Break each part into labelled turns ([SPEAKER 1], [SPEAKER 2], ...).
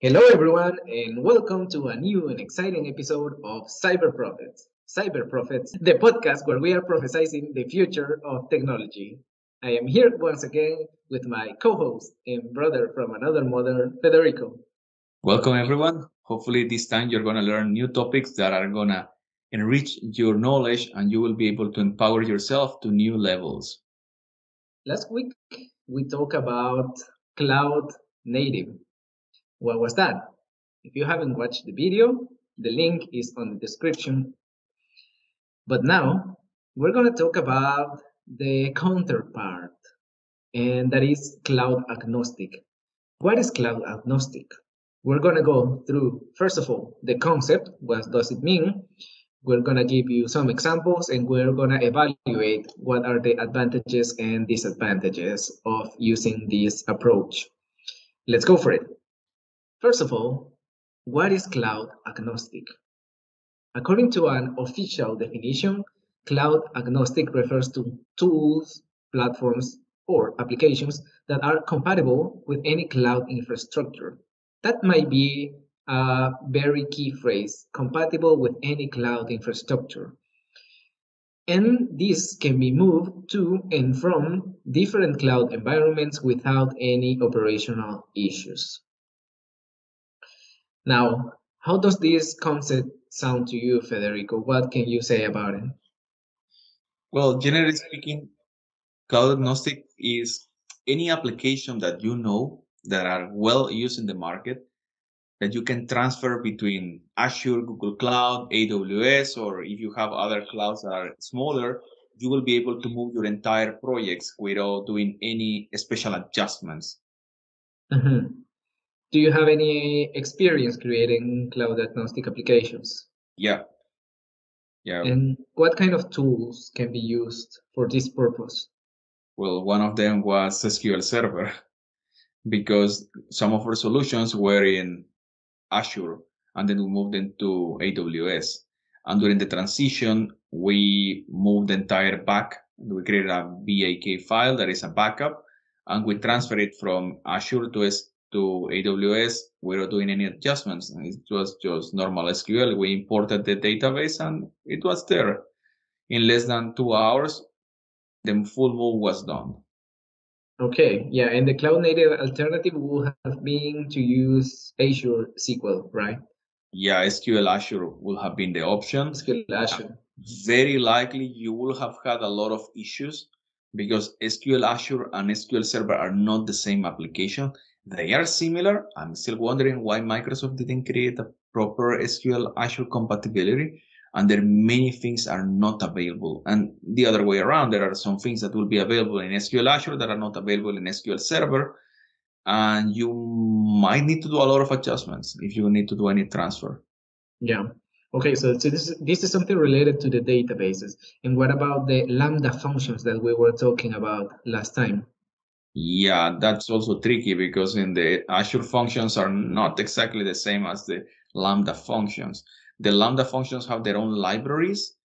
[SPEAKER 1] Hello, everyone, and welcome to a new and exciting episode of Cyber Prophets. Cyber Prophets, the podcast where we are prophesizing the future of technology. I am here once again with my co host and brother from another mother, Federico.
[SPEAKER 2] Welcome, everyone. Hopefully, this time you're going to learn new topics that are going to enrich your knowledge and you will be able to empower yourself to new levels.
[SPEAKER 1] Last week, we talked about cloud native what was that? If you haven't watched the video, the link is on the description. But now we're going to talk about the counterpart, and that is cloud agnostic. What is cloud agnostic? We're going to go through, first of all, the concept. What does it mean? We're going to give you some examples and we're going to evaluate what are the advantages and disadvantages of using this approach. Let's go for it. First of all, what is cloud agnostic? According to an official definition, cloud agnostic refers to tools, platforms, or applications that are compatible with any cloud infrastructure. That might be a very key phrase, compatible with any cloud infrastructure. And this can be moved to and from different cloud environments without any operational issues. Now, how does this concept sound to you, Federico? What can you say about it?
[SPEAKER 2] Well, generally speaking, cloud agnostic is any application that you know that are well used in the market that you can transfer between Azure, Google Cloud, AWS, or if you have other clouds that are smaller, you will be able to move your entire projects without doing any special adjustments.
[SPEAKER 1] Mm-hmm do you have any experience creating cloud agnostic applications?
[SPEAKER 2] Yeah. Yeah.
[SPEAKER 1] And what kind of tools can be used for this purpose?
[SPEAKER 2] Well, one of them was SQL Server because some of our solutions were in Azure and then we moved into AWS. And during the transition, we moved the entire back. We created a BAK file that is a backup and we transferred it from Azure to to AWS without doing any adjustments. It was just normal SQL. We imported the database and it was there. In less than two hours, the full move was done.
[SPEAKER 1] Okay, yeah, and the cloud native alternative would have been to use Azure SQL, right?
[SPEAKER 2] Yeah, SQL Azure will have been the option.
[SPEAKER 1] SQL Azure.
[SPEAKER 2] Very likely you will have had a lot of issues because SQL Azure and SQL Server are not the same application. They are similar. I'm still wondering why Microsoft didn't create a proper SQL Azure compatibility. And there many things are not available. And the other way around, there are some things that will be available in SQL Azure that are not available in SQL Server. And you might need to do a lot of adjustments if you need to do any transfer.
[SPEAKER 1] Yeah. Okay, so, so this, this is something related to the databases. And what about the Lambda functions that we were talking about last time?
[SPEAKER 2] Yeah, that's also tricky because in the Azure functions are not exactly the same as the Lambda functions. The Lambda functions have their own libraries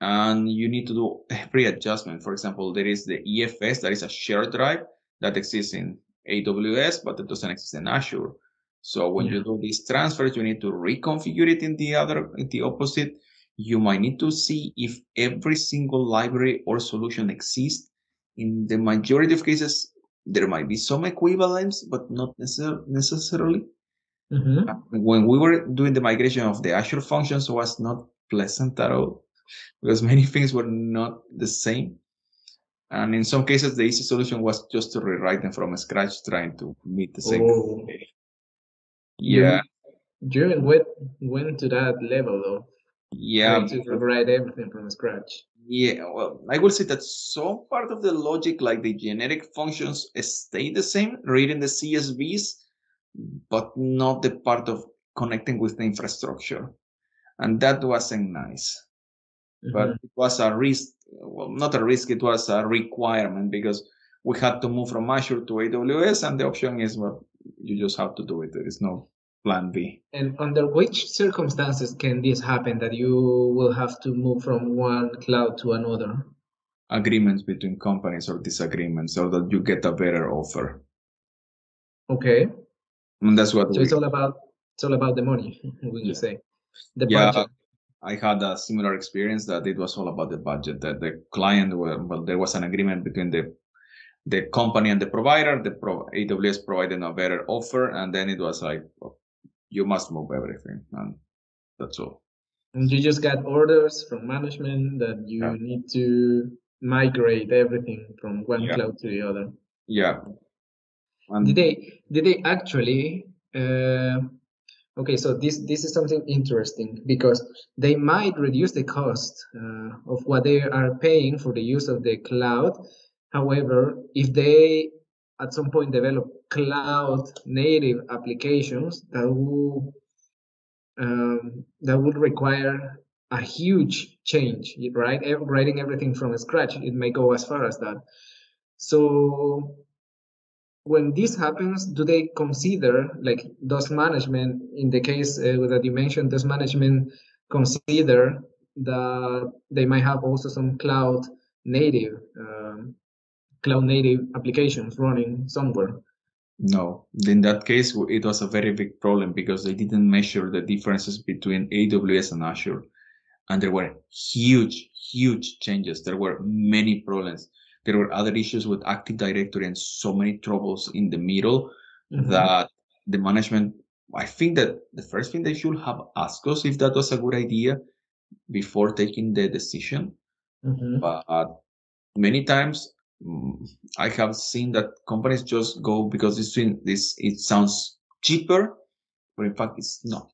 [SPEAKER 2] and you need to do every adjustment. For example, there is the EFS, that is a shared drive that exists in AWS, but it doesn't exist in Azure. So when yeah. you do these transfers, you need to reconfigure it in the other, in the opposite. You might need to see if every single library or solution exists in the majority of cases, there might be some equivalence, but not necessar- necessarily. Mm-hmm. When we were doing the migration of the Azure functions was not pleasant at all because many things were not the same. And in some cases, the easy solution was just to rewrite them from scratch, trying to meet the same. Oh.
[SPEAKER 1] Yeah. You went, went to that level though.
[SPEAKER 2] Yeah.
[SPEAKER 1] To rewrite everything from scratch.
[SPEAKER 2] Yeah, well, I will say that some part of the logic, like the generic functions, stay the same, reading the CSVs, but not the part of connecting with the infrastructure. And that wasn't nice. Mm-hmm. But it was a risk, well, not a risk, it was a requirement because we had to move from Azure to AWS, and the option is, well, you just have to do it. There is no plan B.
[SPEAKER 1] And under which circumstances can this happen that you will have to move from one cloud to another?
[SPEAKER 2] Agreements between companies or disagreements, or that you get a better offer.
[SPEAKER 1] Okay.
[SPEAKER 2] And that's what
[SPEAKER 1] So
[SPEAKER 2] we,
[SPEAKER 1] it's all about it's all about the money, we
[SPEAKER 2] Yeah.
[SPEAKER 1] could say. The
[SPEAKER 2] Yeah.
[SPEAKER 1] budget.
[SPEAKER 2] I had a similar experience that it was all about the budget. That the client, were, well, there was an agreement between the the company and the provider. The pro, AWS provided a better offer, and then it was like, you must move everything, and that's all.
[SPEAKER 1] And you just got orders from management that you
[SPEAKER 2] Yeah.
[SPEAKER 1] need to migrate everything from one
[SPEAKER 2] Yeah.
[SPEAKER 1] cloud to the other.
[SPEAKER 2] Yeah. And
[SPEAKER 1] Did they did they actually uh, okay, so this this is something interesting because they might reduce the cost uh, of what they are paying for the use of the cloud. However, if they at some point develop cloud native applications that will um, that would require a huge change, right? Writing everything from scratch, it may go as far as that. So when this happens, do they consider, like, does management, in the case uh, that you mentioned, does management consider that they might have also some cloud native, um, cloud native applications running somewhere?
[SPEAKER 2] No, in that case, it was a very big problem because they didn't measure the differences between AWS and Azure. And there were huge, huge changes. There were many problems. There were other issues with Active Directory and so many troubles in the middle
[SPEAKER 1] Mhm.
[SPEAKER 2] that the management, I think that the first thing they should have asked us if that was a good idea before taking the decision.
[SPEAKER 1] Mhm.
[SPEAKER 2] But many times I have seen that companies just go because this this it sounds cheaper, but in fact it's not.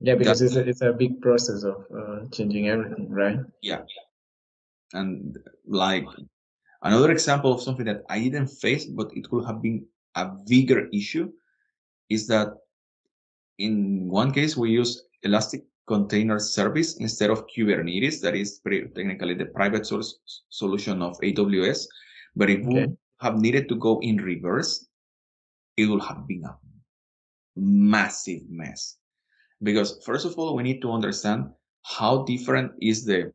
[SPEAKER 1] Yeah, because it's a, it's a big process of uh, changing everything, right?
[SPEAKER 2] Yeah, and like another example of something that I didn't face, but it could have been a bigger issue, is that in one case we use Elastic Container Service instead of Kubernetes. That is pretty, technically the private source solution of AWS. But if we
[SPEAKER 1] Okay.
[SPEAKER 2] have needed to go in reverse, it would have been a massive mess. Because first of all, we need to understand how different is the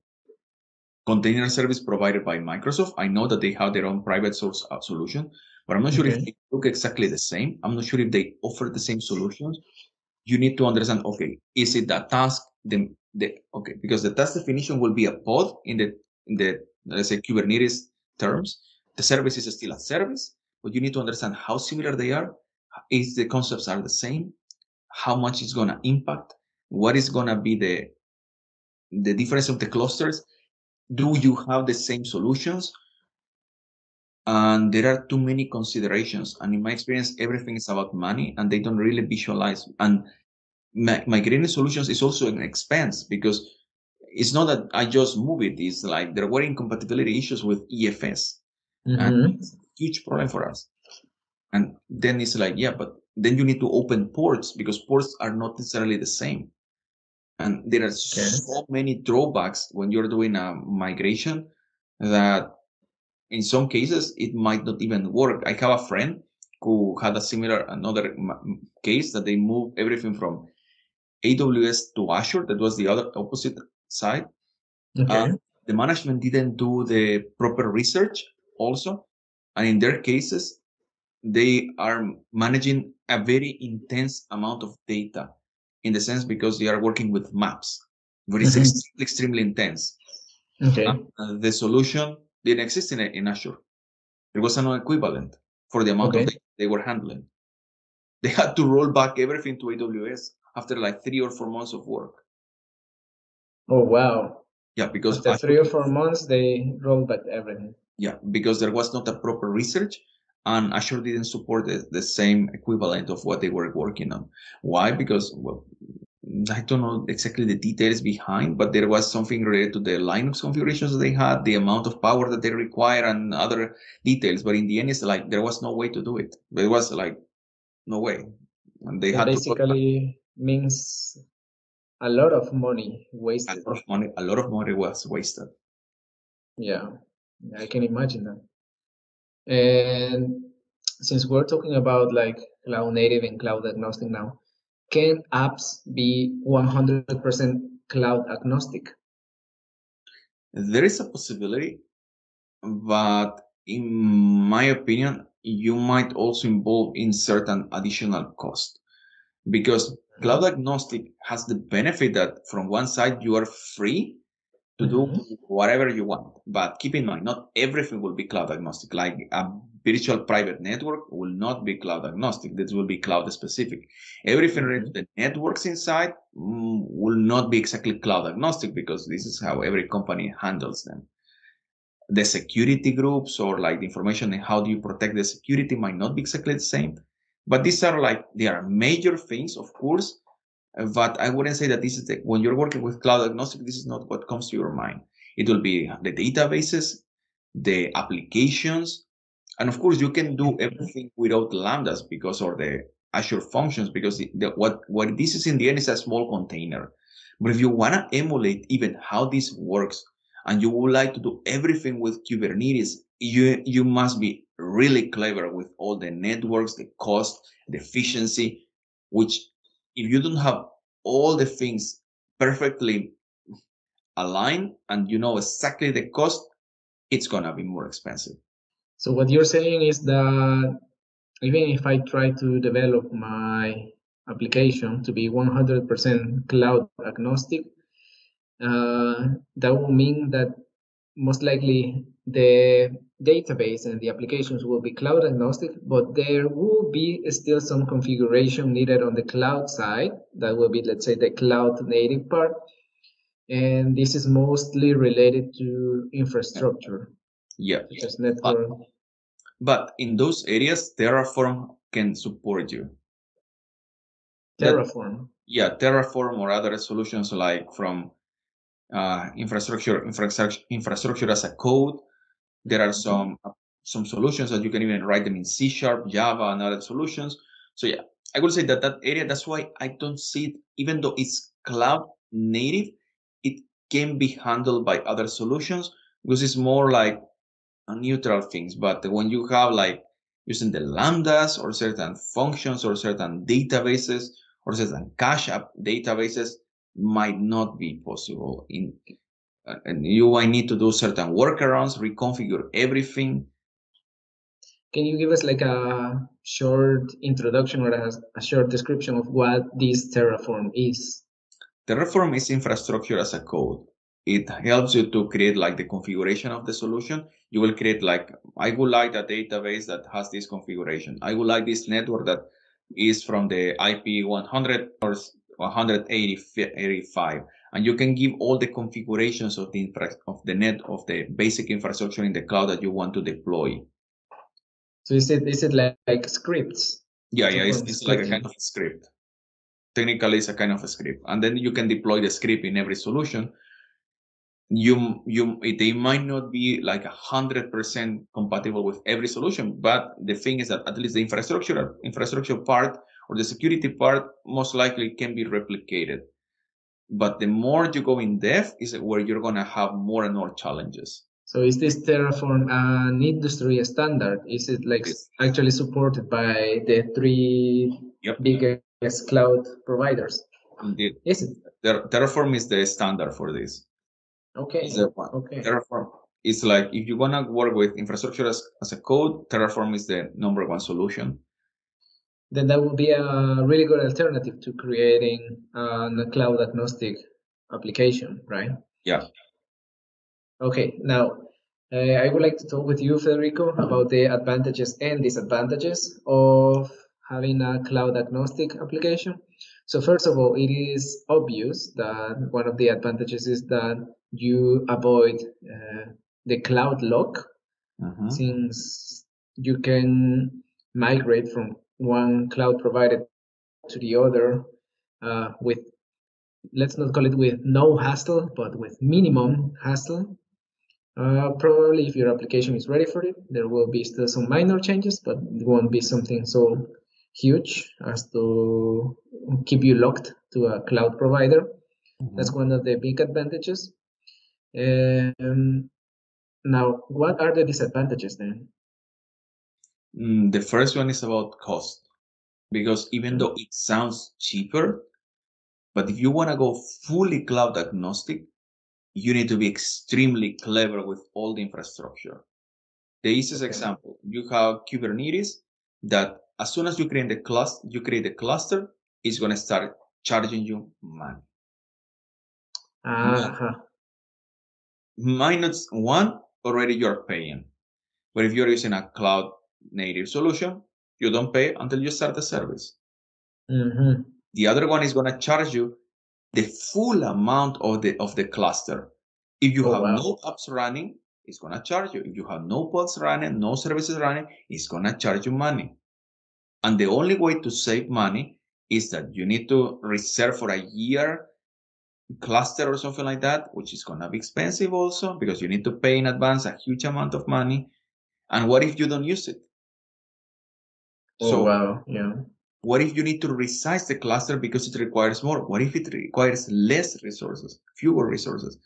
[SPEAKER 2] container service provided by Microsoft. I know that they have their own private source uh, solution, but I'm not sure if they look exactly the same. I'm not sure if they offer the same solutions. You need to understand, okay, is it that task? The, the okay, because the task definition will be a pod in the in the let's say Kubernetes terms. The service is still a service, but you need to understand how similar they are. Is the concepts are the same? How much it's gonna impact? What is gonna be the the difference of the clusters? Do you have the same solutions? And there are too many considerations. And in my experience, everything is about money and they don't really visualize. And my migrating solutions is also an expense because it's not that I just move it. It's like there were incompatibility issues with EFS
[SPEAKER 1] Mhm.
[SPEAKER 2] and it's a huge problem for us. And then it's like, yeah, but then you need to open ports because ports are not necessarily the same. And there are so many drawbacks when you're doing a migration that in some cases it might not even work. I have a friend who had a similar another case that they moved everything from AWS to Azure. That was the other opposite side.
[SPEAKER 1] Okay.
[SPEAKER 2] Uh, the management didn't do the proper research also. And in their cases, they are managing a very intense amount of data in the sense because they are working with maps, but it's
[SPEAKER 1] Mhm.
[SPEAKER 2] extremely, extremely intense.
[SPEAKER 1] okay.
[SPEAKER 2] Uh, the solution didn't exist in, in Azure. There was no equivalent for the amount
[SPEAKER 1] Okay.
[SPEAKER 2] of data they were handling. They had to roll back everything to AWS after like three or four months of work.
[SPEAKER 1] Oh wow.
[SPEAKER 2] Yeah, because
[SPEAKER 1] After
[SPEAKER 2] Azure-
[SPEAKER 1] three or four months, they rolled back everything.
[SPEAKER 2] Yeah, because there was not a proper research and Azure didn't support the, the same equivalent of what they were working on. Why? Because, well, I don't know exactly the details behind, but there was something related to the Linux configurations they had, the amount of power that they require and other details. But in the end, it's like there was no way to do it. There was like no way. And they
[SPEAKER 1] It
[SPEAKER 2] had
[SPEAKER 1] basically means a lot of money wasted.
[SPEAKER 2] a lot of money, a lot of money was wasted.
[SPEAKER 1] Yeah, I can imagine that. And since we're talking about like cloud native and cloud agnostic now, can apps be 100% cloud agnostic?
[SPEAKER 2] There is a possibility, but in my opinion, you might also involve in certain additional cost because cloud agnostic has the benefit that from one side you are free to do
[SPEAKER 1] Mhm.
[SPEAKER 2] whatever you want but keep in mind not everything will be cloud agnostic like a virtual private network will not be cloud agnostic this will be cloud specific everything related to the networks inside mm, will not be exactly cloud agnostic because this is how every company handles them the security groups or like the information and how do you protect the security might not be exactly the same. But these are like, they are major things, of course. But I wouldn't say that this is the, when you're working with cloud agnostic, this is not what comes to your mind. It will be the databases, the applications, and of course you can do everything without lambdas because or the Azure functions because the, what what this is in the end is a small container. But if you want to emulate even how this works and you would like to do everything with Kubernetes, you you must be really clever with all the networks, the cost, the efficiency, which if you don't have all the things perfectly aligned and you know exactly the cost, it's gonna be more expensive.
[SPEAKER 1] So what you're saying is that even if I try to develop my application to be 100% cloud agnostic, uh, that will mean that most likely the database and the applications will be cloud agnostic, but there will be still some configuration needed on the cloud side. That will be, let's say, the cloud native part. And this is mostly related to infrastructure,
[SPEAKER 2] Yeah.
[SPEAKER 1] such as network.
[SPEAKER 2] But in those areas, Terraform can support you. That-
[SPEAKER 1] Terraform.
[SPEAKER 2] Yeah, Terraform or other solutions like from uh, infrastructure, infrastructure, infrastructure as a code. There are some some solutions that you can even write them in C sharp, Java, and other solutions. So yeah, I would say that that area. That's why I don't see it, even though it's cloud native, it can be handled by other solutions because it's more like neutral things. But when you have like using the lambdas or certain functions or certain databases or certain cache app databases might not be possible in uh, and you might need to do certain workarounds reconfigure everything
[SPEAKER 1] Can you give us like a short introduction or a, a short description of what this Terraform is?
[SPEAKER 2] terraform is infrastructure as a code it helps you to create like the configuration of the solution you will create like i would like a database that has this configuration i would like this network that is from the ip 100 or 185 and you can give all the configurations of the infra- of the net of the basic infrastructure in the cloud that you want to deploy
[SPEAKER 1] So is it is it like, like scripts?
[SPEAKER 2] Yeah, yeah, it's, it's like a kind of script. Technically, it's a kind of a script, and then you can deploy the script in every solution. You you they might not be like a hundred percent compatible with every solution, but the thing is that at least the infrastructure infrastructure part or the security part most likely can be replicated. But the more you go in depth, is where you're gonna have more and more challenges.
[SPEAKER 1] So is this Terraform an industry standard? Is it like
[SPEAKER 2] Yes.
[SPEAKER 1] actually supported by the three
[SPEAKER 2] Yep.
[SPEAKER 1] biggest cloud providers?
[SPEAKER 2] Indeed,
[SPEAKER 1] Is it?
[SPEAKER 2] Ter- Terraform is the standard for this.
[SPEAKER 1] Okay.
[SPEAKER 2] Is the one.
[SPEAKER 1] Okay.
[SPEAKER 2] Terraform is like if you wanna work with infrastructure as, as a code, Terraform is the number one solution.
[SPEAKER 1] Then that would be a really good alternative to creating a cloud agnostic application, right?
[SPEAKER 2] Yeah.
[SPEAKER 1] Okay, now uh, I would like to talk with you, Federico, about the advantages and disadvantages of having a cloud agnostic application. So first of all, it is obvious that one of the advantages is that you avoid uh, the cloud lock
[SPEAKER 2] Mhm.
[SPEAKER 1] since you can migrate from one cloud provider to the other uh, with let's not call it with no hassle but with minimum hassle. Uh, probably if your application is ready for it there will be still some minor changes but it won't be something so huge as to keep you locked to a cloud provider. That's one of the big advantages um, now what are the disadvantages then
[SPEAKER 2] Mm, the first one is about cost because even though it sounds cheaper, but if you want to go fully cloud agnostic, you need to be extremely clever with all the infrastructure. The easiest example, you have Kubernetes that as soon as you create the cluster, you create the cluster, it's going to start charging you money.
[SPEAKER 1] Uh-huh.
[SPEAKER 2] Minus one, already you're paying. But if you're using a cloud native solution, you don't pay until you start the service.
[SPEAKER 1] Mm-hmm.
[SPEAKER 2] The other one is going to charge you the full amount of the of the cluster. If you
[SPEAKER 1] Oh,
[SPEAKER 2] have
[SPEAKER 1] wow.
[SPEAKER 2] no apps running, it's going to charge you. If you have no pods running, no services running, it's going to charge you money. And the only way to save money is that you need to reserve for a year cluster or something like that, which is going to be expensive also because you need to pay in advance a huge amount of money. And what if you don't use it?
[SPEAKER 1] Oh,
[SPEAKER 2] So
[SPEAKER 1] wow. Yeah.
[SPEAKER 2] what if you need to resize the cluster because it requires more? What if it requires less resources, fewer resources?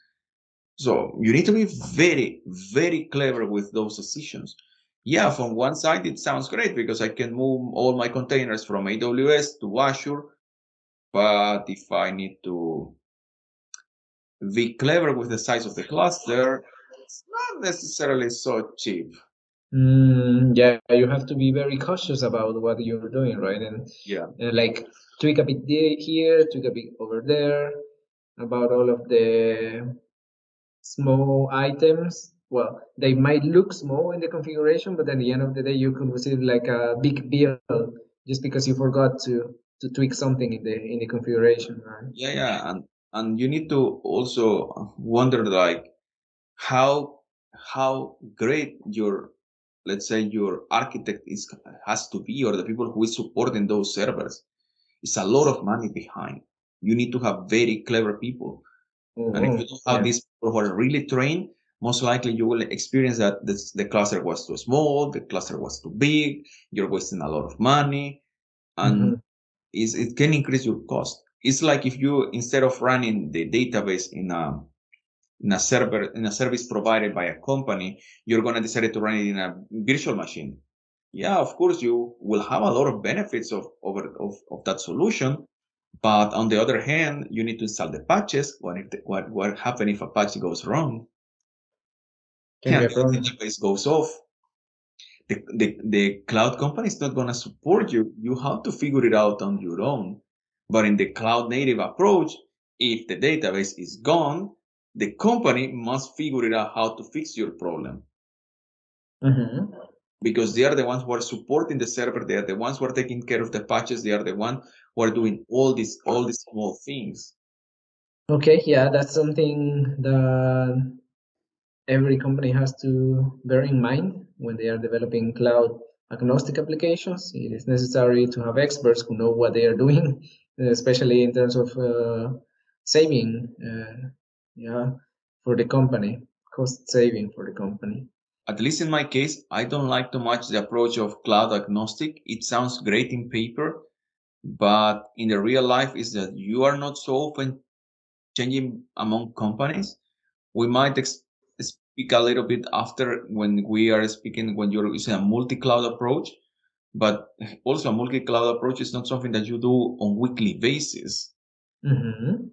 [SPEAKER 2] So you need to be very, very clever with those decisions. Yeah, from one side, it sounds great because I can move all my containers from AWS to Azure. But if I need to be clever with the size of the cluster, it's not necessarily so cheap.
[SPEAKER 1] Mm, yeah, you have to be very cautious about what you're doing, right? And
[SPEAKER 2] Yeah.
[SPEAKER 1] uh, like tweak a bit here, tweak a bit over there, about all of the small items. Well, they might look small in the configuration, but at the end of the day, you could receive like a big bill just because you forgot to to tweak something in the in the configuration, right?
[SPEAKER 2] Yeah, yeah, and and you need to also wonder like how how great your let's say your architect is has to be or the people who is supporting those servers. It's a lot of money behind. You need to have very clever people. And if you don't have
[SPEAKER 1] yeah.
[SPEAKER 2] these people who are really trained, most likely you will experience that this, the cluster was too small, the cluster was too big, you're wasting a lot of money, and
[SPEAKER 1] Mhm.
[SPEAKER 2] is it can increase your cost. It's like if you instead of running the database in a in a server in a service provided by a company, you're gonna decide to run it in a virtual machine. Yeah, of course you will have a lot of benefits of over of, of that solution, but on the other hand, you need to install the patches. What if the, what what happen if a patch goes wrong?
[SPEAKER 1] Can
[SPEAKER 2] the database goes off. The, the, the cloud company is not going to support you. You have to figure it out on your own. But in the cloud native approach, if the database is gone, the company must figure it out how to fix your problem
[SPEAKER 1] Mhm.
[SPEAKER 2] because they are the ones who are supporting the server. They are the ones who are taking care of the patches. They are the ones who are doing all these, all these small things.
[SPEAKER 1] Okay, yeah, that's something that every company has to bear in mind when they are developing cloud agnostic applications. It is necessary to have experts who know what they are doing, especially in terms of uh, saving, uh, yeah, for the company, cost saving for the company.
[SPEAKER 2] At least in my case, I don't like too much the approach of cloud agnostic. It sounds great in paper, but in the real life is that you are not so often changing among companies. We might ex- speak a little bit after when we are speaking when you're using a multi-cloud approach, but also a multi-cloud approach is not something that you do on weekly basis.
[SPEAKER 1] Mhm.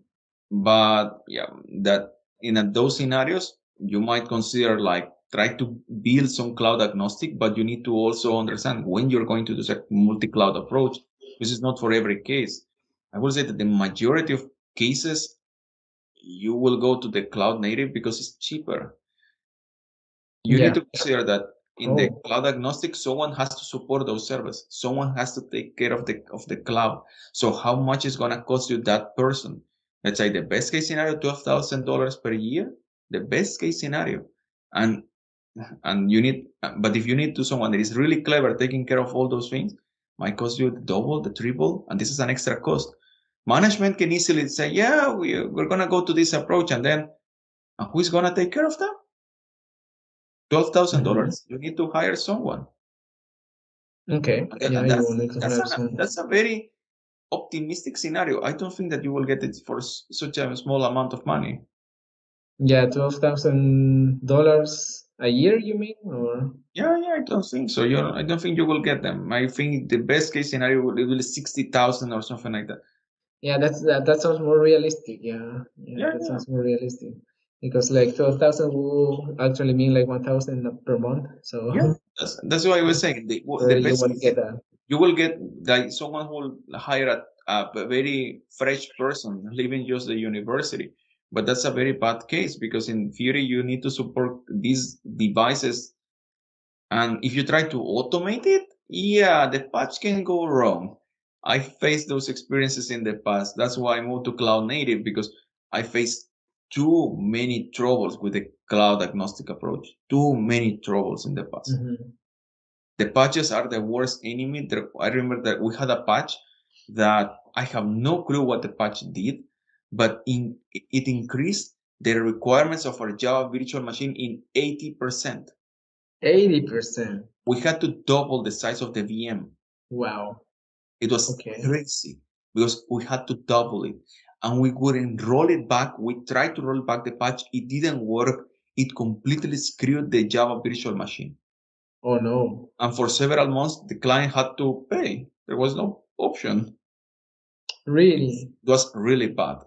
[SPEAKER 2] But yeah, that in a, those scenarios, you might consider like try to build some cloud agnostic, but you need to also understand when you're going to do a multi-cloud approach. This is not for every case. I will say that the majority of cases, you will go to the cloud native because it's cheaper. You
[SPEAKER 1] Yeah.
[SPEAKER 2] need to consider that in the
[SPEAKER 1] Oh.
[SPEAKER 2] cloud agnostic, someone has to support those servers. Someone has to take care of the of the cloud. So how much is gonna cost you that person? Let's say the best case scenario, twelve thousand dollars per year. The best case scenario, and and you need. But if you need to someone that is really clever taking care of all those things, might cost you the double, the triple, and this is an extra cost. Management can easily say, "Yeah, we we're gonna go to this approach," and then and who is gonna take care of that? Twelve thousand mm-hmm. dollars. You need to hire someone.
[SPEAKER 1] Okay,
[SPEAKER 2] And
[SPEAKER 1] yeah,
[SPEAKER 2] that's,
[SPEAKER 1] will need to
[SPEAKER 2] that's, a, that's a very optimistic scenario. I don't think that you will get it for s- such a small amount of money.
[SPEAKER 1] Yeah, twelve thousand dollars a year, you mean, or?
[SPEAKER 2] Yeah, yeah, I don't think so. You, I don't think you will get them. I think the best case scenario will it will be sixty thousand or something like that.
[SPEAKER 1] Yeah, that's that, that sounds more realistic. Yeah, yeah,
[SPEAKER 2] Yeah,
[SPEAKER 1] that
[SPEAKER 2] yeah.
[SPEAKER 1] sounds more realistic. Because like 12,000 will actually mean like 1,000 per month. So
[SPEAKER 2] yeah, that's, that's why I was saying the,
[SPEAKER 1] so
[SPEAKER 2] the
[SPEAKER 1] you will get that.
[SPEAKER 2] you will get like someone who will hire a, a very fresh person leaving just the university but that's a very bad case because in theory you need to support these devices and if you try to automate it yeah the patch can go wrong i faced those experiences in the past that's why i moved to cloud native because i faced too many troubles with the cloud agnostic approach too many troubles in the past
[SPEAKER 1] Mhm.
[SPEAKER 2] the patches are the worst enemy. There, I remember that we had a patch that I have no clue what the patch did, but in, it increased the requirements of our Java virtual machine in 80%.
[SPEAKER 1] 80%.
[SPEAKER 2] We had to double the size of the VM.
[SPEAKER 1] Wow.
[SPEAKER 2] It was
[SPEAKER 1] Okay.
[SPEAKER 2] crazy because we had to double it and we couldn't roll it back. We tried to roll back the patch. It didn't work. It completely screwed the Java virtual machine.
[SPEAKER 1] Oh no.
[SPEAKER 2] And for several months, the client had to pay. There was no option.
[SPEAKER 1] Really?
[SPEAKER 2] It was really bad.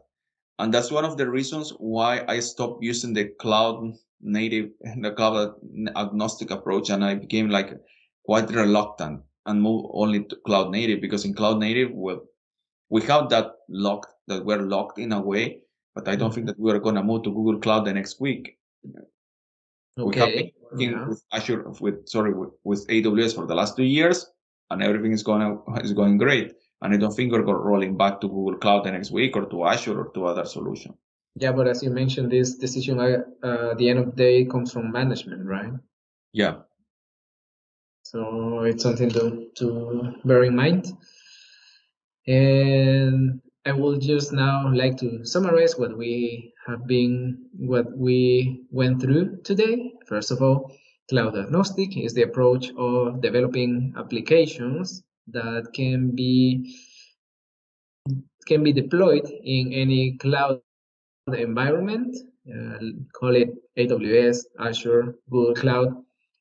[SPEAKER 2] And that's one of the reasons why I stopped using the cloud native, and the cloud agnostic approach. And I became like quite reluctant and moved only to cloud native because in cloud native, well, we have that locked, that we're locked in a way, but I don't think that we're going to move to Google Cloud the next week. We have been
[SPEAKER 1] Okay.
[SPEAKER 2] working
[SPEAKER 1] Yeah.
[SPEAKER 2] with Azure, with sorry, with, with AWS for the last two years, and everything is going is going great. And I don't think we're go- rolling back to Google Cloud the next week or to Azure or to other solution.
[SPEAKER 1] Yeah, but as you mentioned, this decision uh, uh, at the end of the day comes from management, right?
[SPEAKER 2] Yeah,
[SPEAKER 1] So it's something to, to bear in mind. And I would just now like to summarize what we have been, what we went through today. First of all, cloud agnostic is the approach of developing applications that can be can be deployed in any cloud environment, uh, call it AWS, Azure, Google Cloud,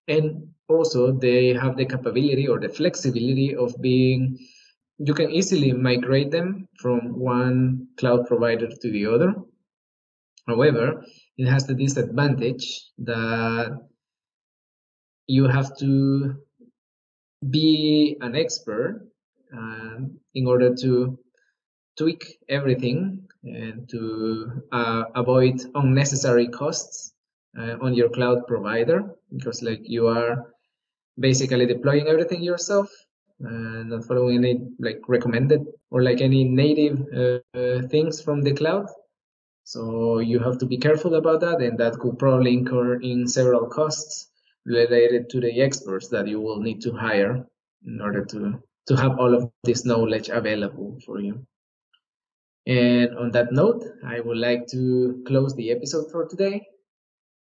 [SPEAKER 1] and also they have the capability or the flexibility of being you can easily migrate them from one cloud provider to the other. However it has the disadvantage that you have to be an expert um, in order to tweak everything and to uh, avoid unnecessary costs uh, on your cloud provider because like you are basically deploying everything yourself and not following any like recommended or like any native uh, uh, things from the cloud. So you have to be careful about that and that could probably incur in several costs related to the experts that you will need to hire in order to to have all of this knowledge available for you. And on that note i would like to close the episode for today.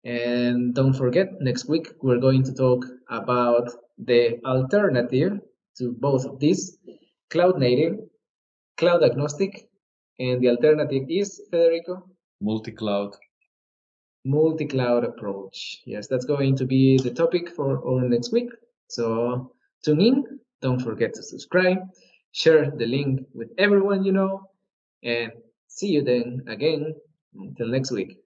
[SPEAKER 1] And don't forget, next week we're going to talk about the alternative to both of these cloud native, cloud agnostic, and the alternative is, Federico,
[SPEAKER 2] multi-cloud.
[SPEAKER 1] multi cloud approach. Yes, that's going to be the topic for our next week. So tune in, don't forget to subscribe, share the link with everyone you know, and see you then again until next week.